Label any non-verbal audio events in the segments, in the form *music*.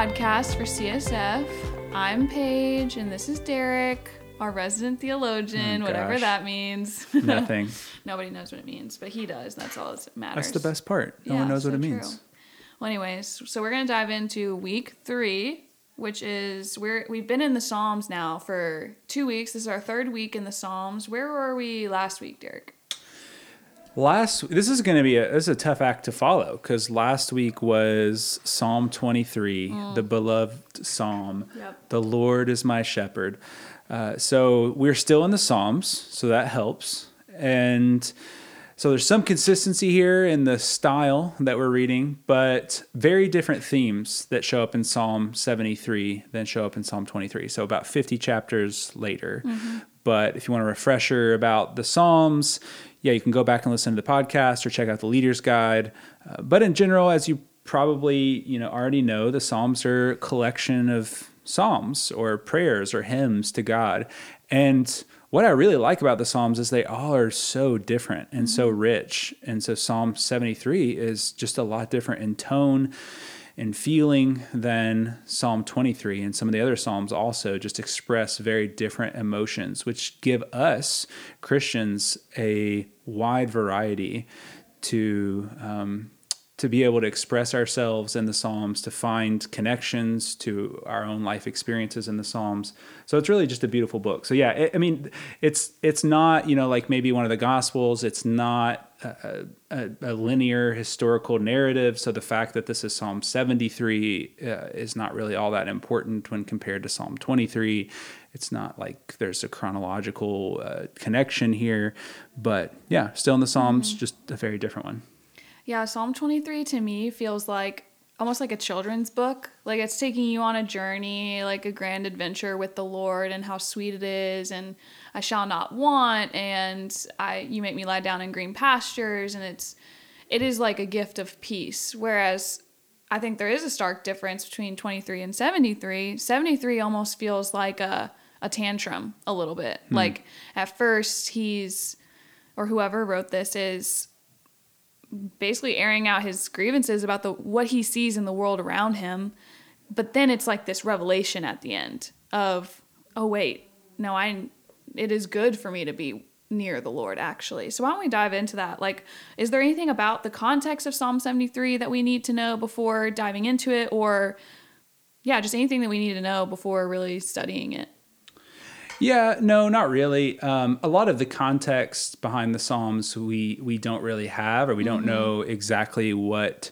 podcast for CSF. I'm Paige, and this is Derek, our resident theologian, Oh, whatever that means. *laughs* Nothing. Nobody knows what it means, but he does. That's all that matters. That's the best part. No Yeah, one knows what it true. means. Well, anyways, so we're gonna dive into week three, which is we're we've been in the Psalms now for two weeks. This is our third week in the Psalms. Where were we last week, Derek? Last, this is going to be a this is a tough act to follow because last week was Psalm 23, the beloved Psalm. Yep. The Lord is my shepherd. Uh, so we're still in the Psalms, so that helps. And so there's some consistency here in the style that we're reading, but very different themes that show up in Psalm 73 than show up in Psalm 23. So about 50 chapters later. But if you want a refresher about the Psalms, yeah, you can go back and listen to the podcast or check out the Leader's Guide. Uh, but in general, as you probably you know already know, the Psalms are a collection of psalms or prayers or hymns to God. And what I really like about the Psalms is they all are so different and so rich. And so Psalm 73 is just a lot different in tone and feeling than Psalm 23. And some of the other Psalms also just express very different emotions, which give us Christians a wide variety to. Um, to be able to express ourselves in the Psalms, to find connections to our own life experiences in the Psalms. So it's really just a beautiful book. So yeah, it, I mean, it's it's not you know like maybe one of the Gospels. It's not a, a, a linear historical narrative. So the fact that this is Psalm 73 uh, is not really all that important when compared to Psalm 23. It's not like there's a chronological uh, connection here, but yeah, still in the Psalms, just a very different one. Yeah, Psalm 23 to me feels like almost like a children's book. Like it's taking you on a journey, like a grand adventure with the Lord and how sweet it is and I shall not want and I you make me lie down in green pastures and it's it is like a gift of peace. Whereas I think there is a stark difference between 23 and 73. 73 almost feels like a a tantrum a little bit. Hmm. Like at first he's or whoever wrote this is basically airing out his grievances about the what he sees in the world around him. But then it's like this revelation at the end of oh wait no i it is good for me to be near the lord actually. So why don't we dive into that? Like is there anything about the context of psalm 73 that we need to know before diving into it? Or yeah just anything that we need to know before really studying it Yeah, no, not really. Um, a lot of the context behind the Psalms we we don't really have, or we don't know exactly what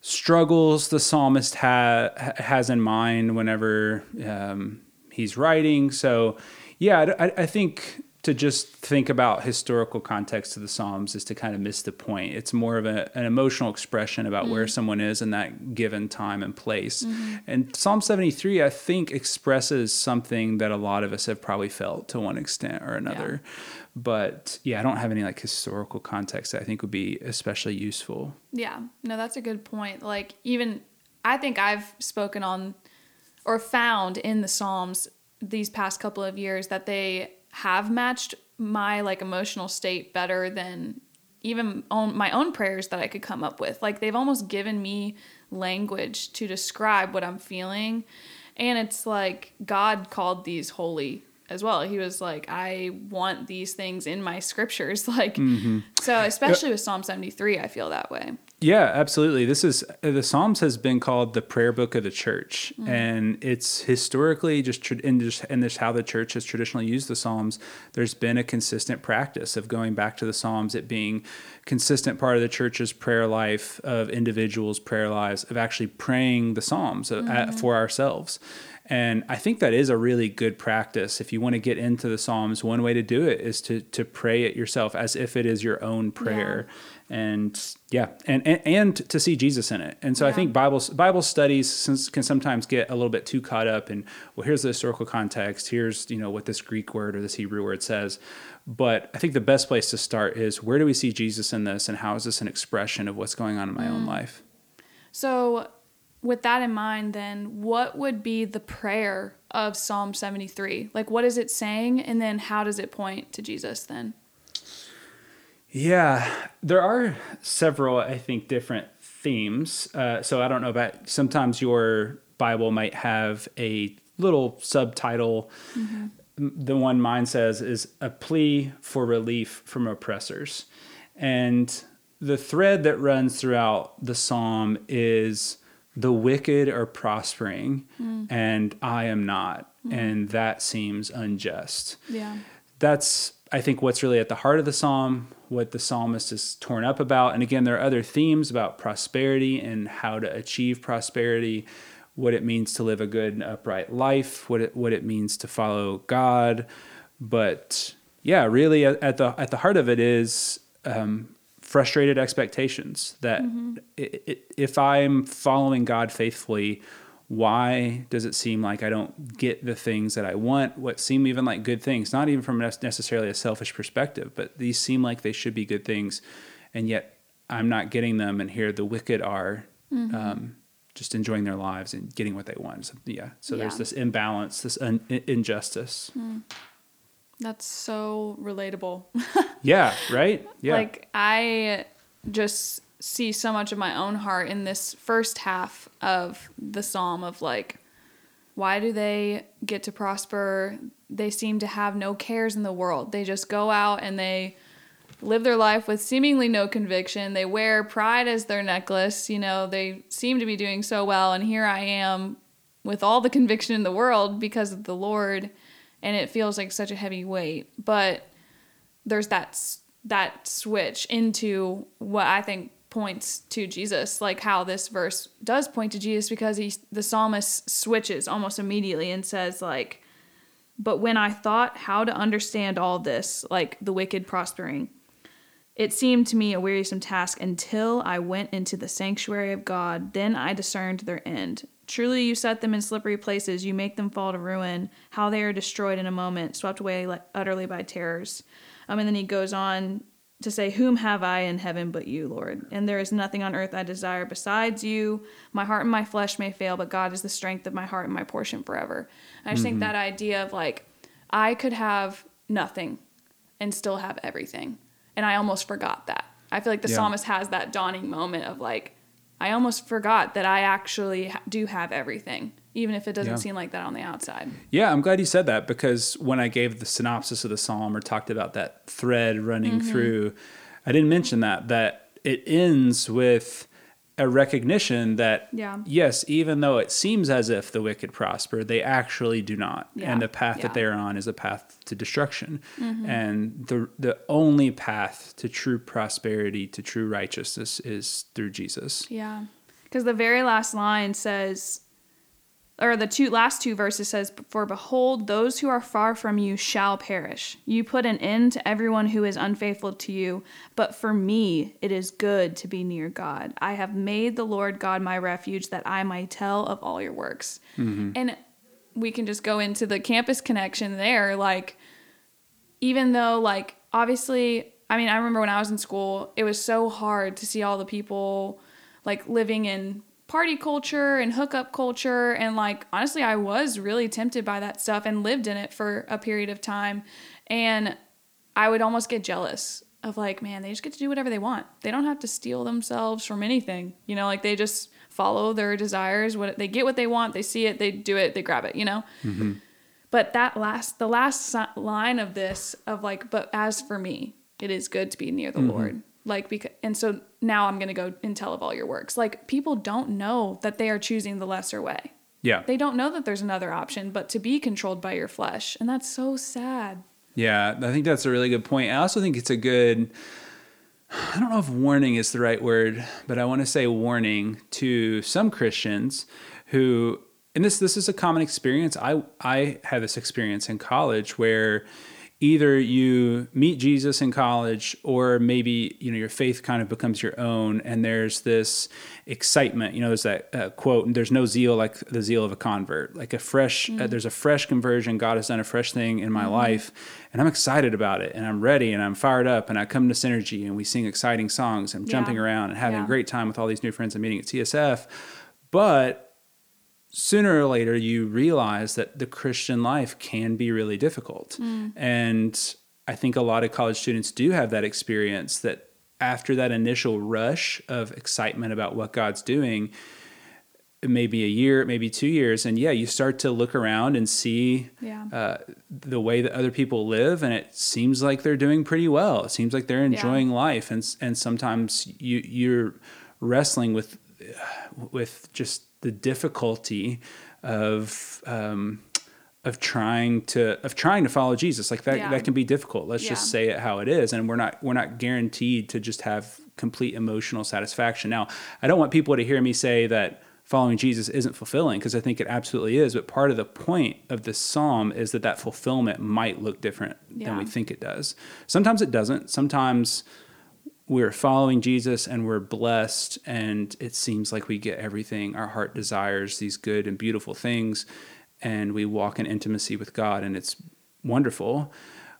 struggles the psalmist ha- has in mind whenever um, he's writing. So, yeah, I, I think to just think about historical context of the Psalms is to kind of miss the point. It's more of a, an emotional expression about where mm. someone is in that given time and place. Mm-hmm. And Psalm 73, I think, expresses something that a lot of us have probably felt to one extent or another. But yeah, I don't have any like historical context that I think would be especially useful. Yeah, no, that's a good point. Like, even I think I've spoken on or found in the Psalms these past couple of years that they have matched my like emotional state better than even on my own prayers that I could come up with. Like, they've almost given me language to describe what I'm feeling. And it's like God called these holy as well. He was like, I want these things in my scriptures. *laughs* Like, mm-hmm. so especially with Psalm 73, I feel that way. Yeah, absolutely. This is uh, the Psalms has been called the prayer book of the church, mm. and it's historically just in just and this how the church has traditionally used the Psalms. There's been a consistent practice of going back to the Psalms, it being consistent part of the church's prayer life, of individuals' prayer lives, of actually praying the Psalms uh, at- mm-hmm. for ourselves. And I think that is a really good practice. If you want to get into the Psalms, one way to do it is to to pray it yourself as if it is your own prayer. And yeah, and, and and to see Jesus in it. And so I think Bible Bible studies can sometimes get a little bit too caught up in well, here's the historical context, here's you know what this Greek word or this Hebrew word says. But I think the best place to start is where do we see Jesus in this, and how is this an expression of what's going on in my own mm. life? So, with that in mind, then, what would be the prayer of Psalm 73? Like, what is it saying? And then, how does it point to Jesus then? Yeah, there are several, I think, different themes. Uh, so I don't know about sometimes your Bible might have a little subtitle. Mm-hmm. The one mine says is a plea for relief from oppressors. And the thread that runs throughout the psalm is the wicked are prospering mm. and I am not. Mm. And that seems unjust. Yeah. That's, I think, what's really at the heart of the psalm, what the psalmist is torn up about. And again, there are other themes about prosperity and how to achieve prosperity, what it means to live a good and upright life, what it, what it means to follow God. But yeah, really at the, at the heart of it is um, frustrated expectations that mm-hmm. if I'm following God faithfully, why does it seem like I don't get the things that I want? What seem even like good things, not even from necessarily a selfish perspective, but these seem like they should be good things, and yet I'm not getting them. And here the wicked are mm-hmm. um, just enjoying their lives and getting what they want. So, yeah. So yeah. there's this imbalance, this un- injustice. Mm. That's so relatable. *laughs* yeah, right? Yeah. Like I just see so much of my own heart in this first half of the psalm of like why do they get to prosper? They seem to have no cares in the world. They just go out and they live their life with seemingly no conviction. They wear pride as their necklace. You know, they seem to be doing so well. And here I am with all the conviction in the world because of the Lord and it feels like such a heavy weight. But there's that that switch into what I think points to Jesus, like how this verse does point to Jesus because he the psalmist switches almost immediately and says like but when I thought how to understand all this, like the wicked prospering, it seemed to me a wearisome task until I went into the sanctuary of God. Then I discerned their end. Truly, you set them in slippery places. You make them fall to ruin. How they are destroyed in a moment, swept away utterly by terrors. Um, and then he goes on to say, Whom have I in heaven but you, Lord? And there is nothing on earth I desire besides you. My heart and my flesh may fail, but God is the strength of my heart and my portion forever. I just mm-hmm. think that idea of like, I could have nothing and still have everything. And I almost forgot that. I feel like the yeah. psalmist has that dawning moment of like, I almost forgot that I actually do have everything, even if it doesn't yeah. seem like that on the outside. Yeah, I'm glad you said that because when I gave the synopsis of the psalm or talked about that thread running mm-hmm. through, I didn't mention that that it ends with a recognition that yeah. yes, even though it seems as if the wicked prosper, they actually do not, yeah. and the path yeah. that they're on is a path to destruction, mm-hmm. and the the only path to true prosperity, to true righteousness, is through Jesus. Yeah, because the very last line says, or the two last two verses says for behold those who are far from you shall perish. You put an end to everyone who is unfaithful to you but for me it is good to be near god. I have made the lord god my refuge that i might tell of all your works. Mm-hmm. and we can just go into the campus connection there like even though like obviously i mean i remember when i was in school it was so hard to see all the people like living in party culture and hookup culture and like honestly I was really tempted by that stuff and lived in it for a period of time and I would almost get jealous of like man they just get to do whatever they want. They don't have to steel themselves from anything. You know, like they just follow their desires, what they get what they want, they see it, they do it, they grab it, you know? Mm-hmm. But that last the last line of this of like but as for me, it is good to be near the mm-hmm. Lord like because and so now i'm going to go and tell of all your works. Like people don't know that they are choosing the lesser way. Yeah. They don't know that there's another option but to be controlled by your flesh and that's so sad. Yeah i think that's a really good point. I also think it's a good i don't know if warning is the right word but i want to say warning to some christians who and this this is a common experience. I i had this experience in college where either you meet Jesus in college or maybe you know your faith kind of becomes your own and there's this excitement you know there's that uh, quote and there's no zeal like the zeal of a convert like a fresh uh, mm. uh, there's a fresh conversion God has done a fresh thing in my mm. life and I'm excited about it and I'm ready and I'm fired up and I come to Synergy and we sing exciting songs and yeah. jumping around and having yeah. a great time with all these new friends I'm meeting at CSF but sooner or later you realize that the Christian life can be really difficult. Mm. And I think a lot of college students do have that experience that after that initial rush of excitement about what God's doing, maybe a year, maybe two years, and yeah, you start to look around and see Yeah. uh, the way that other people live, and it seems like they're doing pretty well. It seems like they're enjoying life, and and sometimes you you're wrestling with with just the difficulty of um, of trying to of trying to follow Jesus. Like that Yeah. that can be difficult. Let's just say it how it is, and we're not we're not guaranteed to just have complete emotional satisfaction. Now, I don't want people to hear me say that following Jesus isn't fulfilling because I think it absolutely is. But part of the point of this psalm is that that fulfillment might look different than we think it does. Sometimes it doesn't. Sometimes we're following Jesus and we're blessed, and it seems like we get everything our heart desires, these good and beautiful things, and we walk in intimacy with God, and it's wonderful.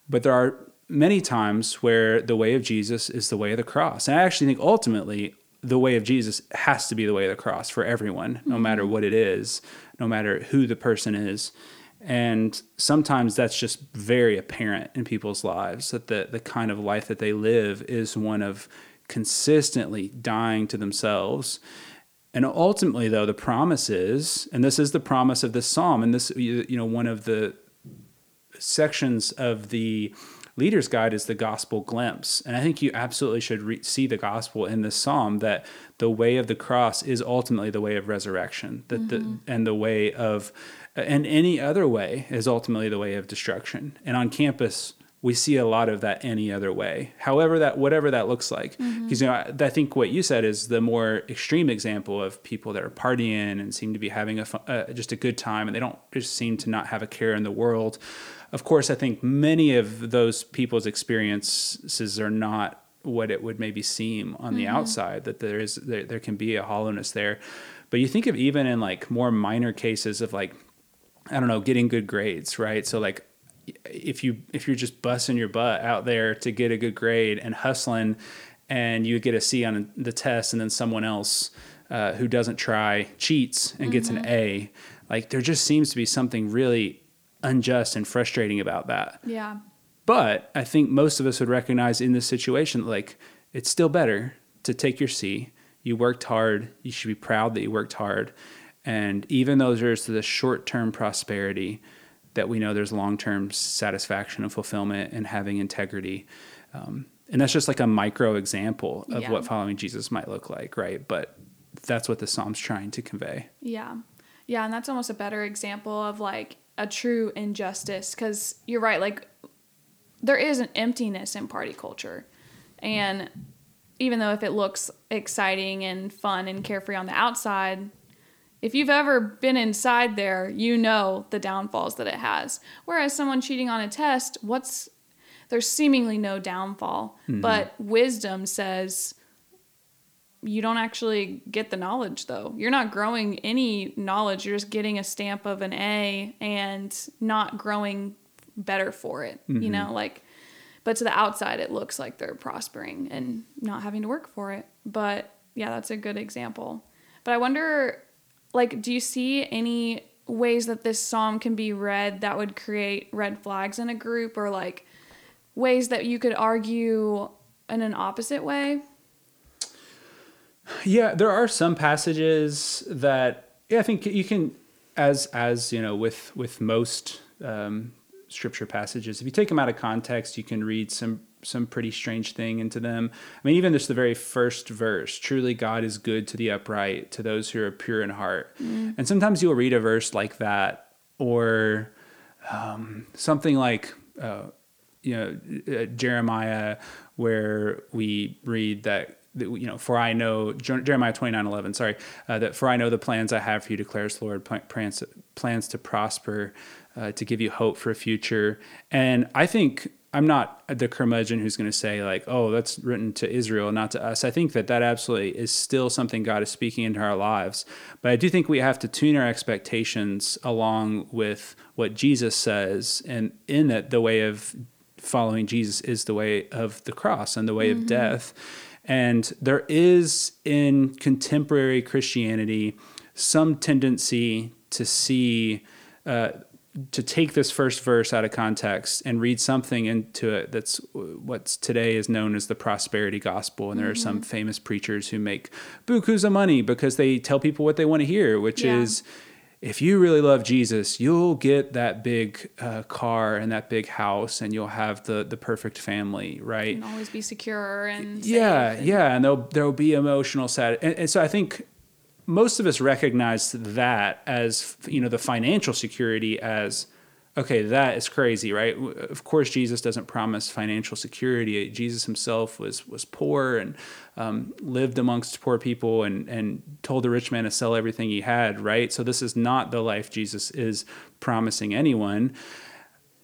But there are many times where the way of Jesus is the way of the cross. And I actually think ultimately the way of Jesus has to be the way of the cross for everyone, no matter mm-hmm. what it is, no matter who the person is. And sometimes that's just very apparent in people's lives that the, the kind of life that they live is one of consistently dying to themselves. And ultimately, though, the promise is, and this is the promise of this psalm, and this, you you know, one of the sections of the leader's guide is the gospel glimpse and i think you absolutely should re- see the gospel in this psalm that the way of the cross is ultimately the way of resurrection that the mm-hmm. and the way of and any other way is ultimately the way of destruction. And on campus we see a lot of that any other way. However that whatever that looks like. Because you know I, I think what you said is the more extreme example of people that are partying and seem to be having a fun, uh, just a good time and they don't just seem to not have a care in the world. Of course i think many of those people's experiences are not what it would maybe seem on the outside that there is there, there can be a hollowness there. But you think of even in like more minor cases of like I don't know, getting good grades, right? So like if you if you're just busting your butt out there to get a good grade and hustling and you get a C on the test and then someone else uh, who doesn't try cheats and gets an A, like there just seems to be something really unjust and frustrating about that. Yeah. But I think most of us would recognize in this situation, like it's still better to take your C. You worked hard. You should be proud that you worked hard. And even though there's the short term prosperity, that we know there's long term satisfaction and fulfillment and having integrity. Um, and that's just like a micro example of Yeah. what following Jesus might look like, right? But that's what the Psalm's trying to convey. Yeah. Yeah, and that's almost a better example of like a true injustice cuz you're right like there is an emptiness in party culture. And even though if it looks exciting and fun and carefree on the outside, if you've ever been inside there, you know the downfalls that it has. Whereas someone cheating on a test, what's there's seemingly no downfall, mm-hmm. but wisdom says you don't actually get the knowledge though. You're not growing any knowledge. You're just getting a stamp of an A and not growing better for it. You mm-hmm. know, like but to the outside it looks like they're prospering and not having to work for it. But yeah, that's a good example. But I wonder like do you see any ways that this psalm can be read that would create red flags in a group or like ways that you could argue in an opposite way? Yeah, there are some passages that yeah, I think you can, as as you know, with with most um, scripture passages, if you take them out of context, you can read some some pretty strange thing into them. I mean, even just the very first verse, truly God is good to the upright, to those who are pure in heart. And sometimes you'll read a verse like that, or um, something like. Uh, you know uh, Jeremiah where we read that that, you know for I know Jeremiah 29 11 sorry uh, that for I know the plans I have for you declares the Lord plans plans to prosper uh, to give you hope for a future and I think I'm not the curmudgeon who's going to say like oh that's written to Israel not to us. I think that that absolutely is still something God is speaking into our lives. But I do think we have to tune our expectations along with what Jesus says and in that the way of following Jesus is the way of the cross and the way of death. And there is in contemporary Christianity some tendency to see uh, to take this first verse out of context and read something into it that's what's today is known as the prosperity gospel. And there are some famous preachers who make bukus of money because they tell people what they want to hear, which Yeah. is if you really love Jesus, you'll get that big uh, car and that big house, and you'll have the the perfect family, right? And always be secure and yeah safe and- yeah and there'll there'll be emotional sat and, and so i think most of us recognize that as you know the financial security as okay that is crazy right? Of course jesus doesn't promise financial security. Jesus himself was was poor and um, lived amongst poor people and and told the rich man to sell everything he had right? So this is not the life jesus is promising anyone.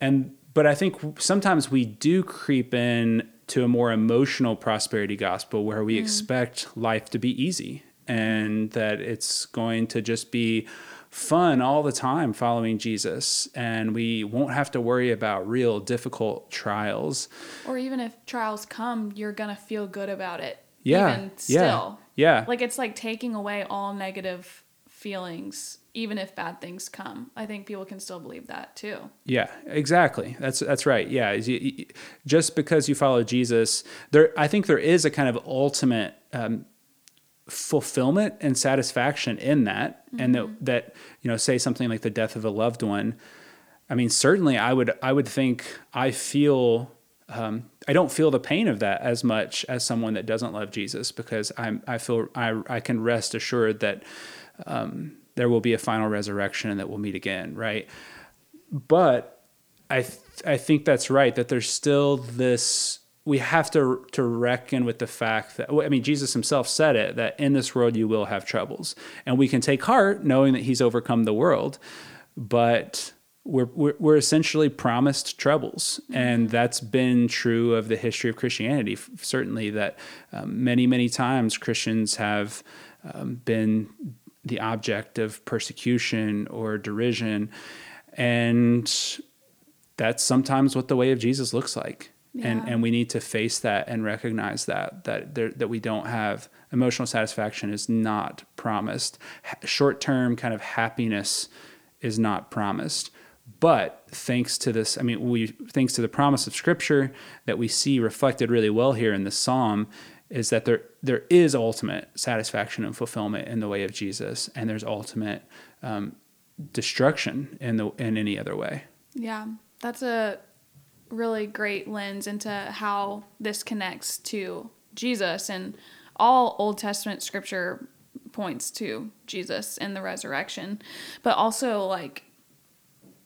And but I think sometimes we do creep in to a more emotional prosperity gospel where we expect life to be easy and that it's going to just be fun all the time following Jesus and we won't have to worry about real difficult trials. Or even if trials come, you're gonna feel good about it. Yeah. Even yeah. still. Yeah. Like it's like taking away all negative feelings, even if bad things come. I think people can still believe that too. Yeah, exactly. That's that's right. Yeah, is you- you- just because you follow Jesus, there I think there is a kind of ultimate um, fulfillment and satisfaction in that, and that that you know, say something like the death of a loved one. I mean, certainly, I would I would think I feel. Um, I don't feel the pain of that as much as someone that doesn't love Jesus because I'm I feel I I can rest assured that um, there will be a final resurrection and that we'll meet again, right? but I th- I think that's right that there's still this we have to to reckon with the fact that I mean Jesus himself said it that in this world you will have troubles and we can take heart knowing that he's overcome the world but we're, we're, we're essentially promised troubles. And that's been true of the history of Christianity. Certainly, that um, many, many times Christians have um, been the object of persecution or derision. And that's sometimes what the way of Jesus looks like. And, Yeah. and we need to face that and recognize that that there, that we don't have emotional satisfaction is not promised. Short term kind of happiness is not promised. But thanks to this, I mean, we thanks to the promise of Scripture that we see reflected really well here in the Psalm, is that there there is ultimate satisfaction and fulfillment in the way of Jesus, and there's ultimate um, destruction in the in any other way. Yeah, that's a really great lens into how this connects to Jesus and all Old Testament scripture points to Jesus and the resurrection, but also like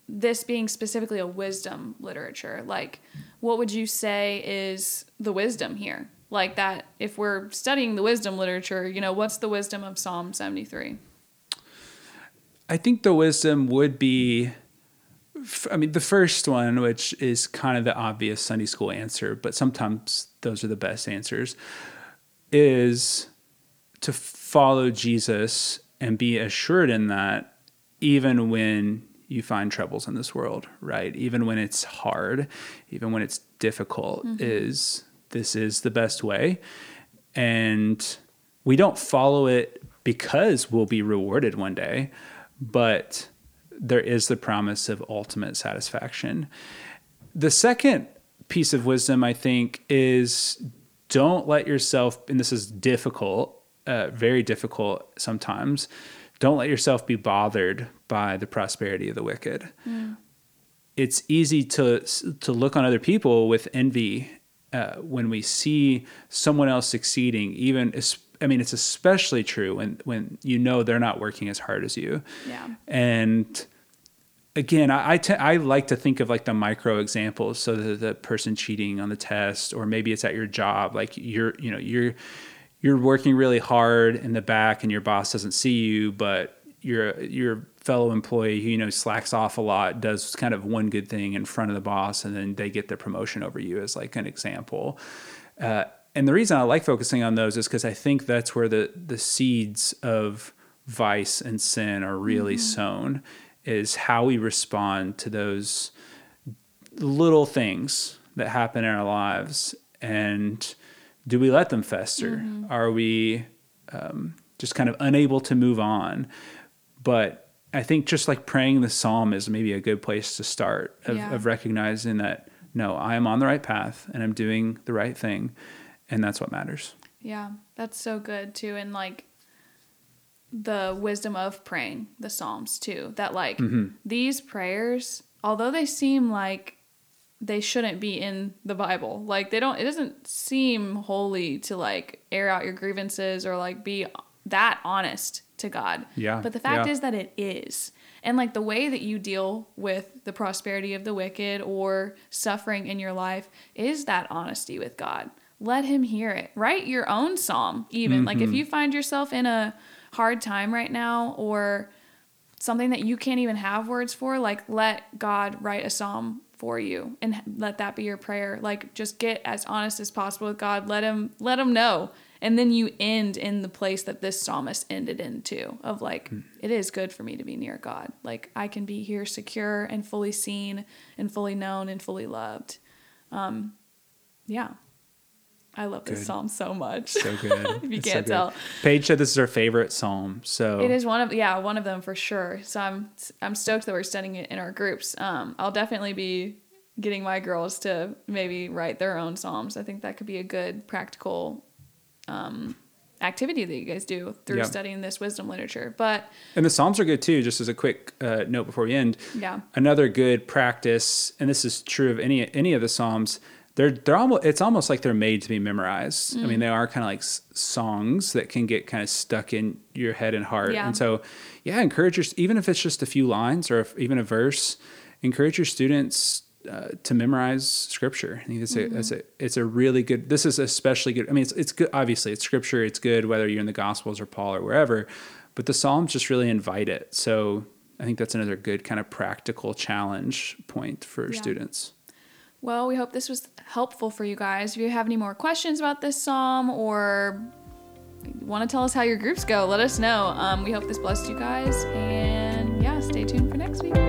this being specifically a wisdom literature. Like, what would you say is the wisdom here? Like that, if we're studying the wisdom literature, you know, what's the wisdom of Psalm 73? I think the wisdom would be, I mean, the first one, which is kind of the obvious Sunday school answer, but sometimes those are the best answers, is to follow Jesus and be assured in that even when you find troubles in this world, right? Even when it's hard, even when it's difficult, mm-hmm. is this is the best way. And we don't follow it because we'll be rewarded one day, but there is the promise of ultimate satisfaction. The second piece of wisdom, I think, is don't let yourself, and this is difficult, uh, very difficult sometimes, don't let yourself be bothered by the prosperity of the wicked. It's easy to to look on other people with envy uh, when we see someone else succeeding. Even I mean, it's especially true when when you know they're not working as hard as you. Yeah. And again, I I te- I like to think of like the micro examples. So the, the person cheating on the test, or maybe it's at your job, like you're you know you're you're working really hard in the back, and your boss doesn't see you, but your your fellow employee who you know slacks off a lot does kind of one good thing in front of the boss, and then they get the promotion over you as like an example. Uh, and the reason I like focusing on those is because I think that's where the the seeds of vice and sin are really sown is how we respond to those little things that happen in our lives and do we let them fester? Are we um, just kind of unable to move on? But I think just like praying the psalm is maybe a good place to start of, Yeah. of recognizing that no, I am on the right path and I'm doing the right thing, and that's what matters. Yeah, that's so good too. And like the wisdom of praying the Psalms too. That like mm-hmm. these prayers, although they seem like they shouldn't be in the Bible, like they don't, it doesn't seem holy to like air out your grievances or like be that honest to God. Yeah, But the fact yeah. is that it is. And like the way that you deal with the prosperity of the wicked or suffering in your life is that honesty with God. Let him hear it. Write your own psalm, even. Like if Mm-hmm. you find yourself in a hard time right now or something that you can't even have words for, like let God write a psalm for you and let that be your prayer. Like just get as honest as possible with God. Let him let him know. And then you end in the place that this psalmist ended into of like it is good for me to be near God. Like I can be here secure and fully seen and fully known and fully loved. Um yeah. I love this Good. psalm so much. So *laughs* good. If you It's can't good. tell. Paige said this is her favorite psalm. So It is one of yeah one of them for sure. So I'm I'm stoked that we're studying it in our groups. Um, I'll definitely be getting my girls to maybe write their own psalms. I think that could be a good practical um, activity that you guys do through studying this wisdom literature. But And the Psalms are good too, just as a quick uh, note before we end. Yeah. Another good practice, and this is true of any any of the Psalms, they're they're almost it's almost like they're made to be memorized. Mm. I mean, they are kind of like s- songs that can get kind of stuck in your head and heart. Yeah. And so, yeah, encourage your even if it's just a few lines or if, even a verse, encourage your students uh, to memorize scripture. I think it's a, it's a it's a really good. This is especially good. I mean, it's it's good. Obviously, it's scripture. It's good whether you're in the Gospels or Paul or wherever, but the Psalms just really invite it. So I think that's another good kind of practical challenge point for Yeah. students. Well, we hope this was helpful for you guys. If you have any more questions about this psalm or want to tell us how your groups go, let us know. Um, we hope this blessed you guys, and yeah, stay tuned for next week.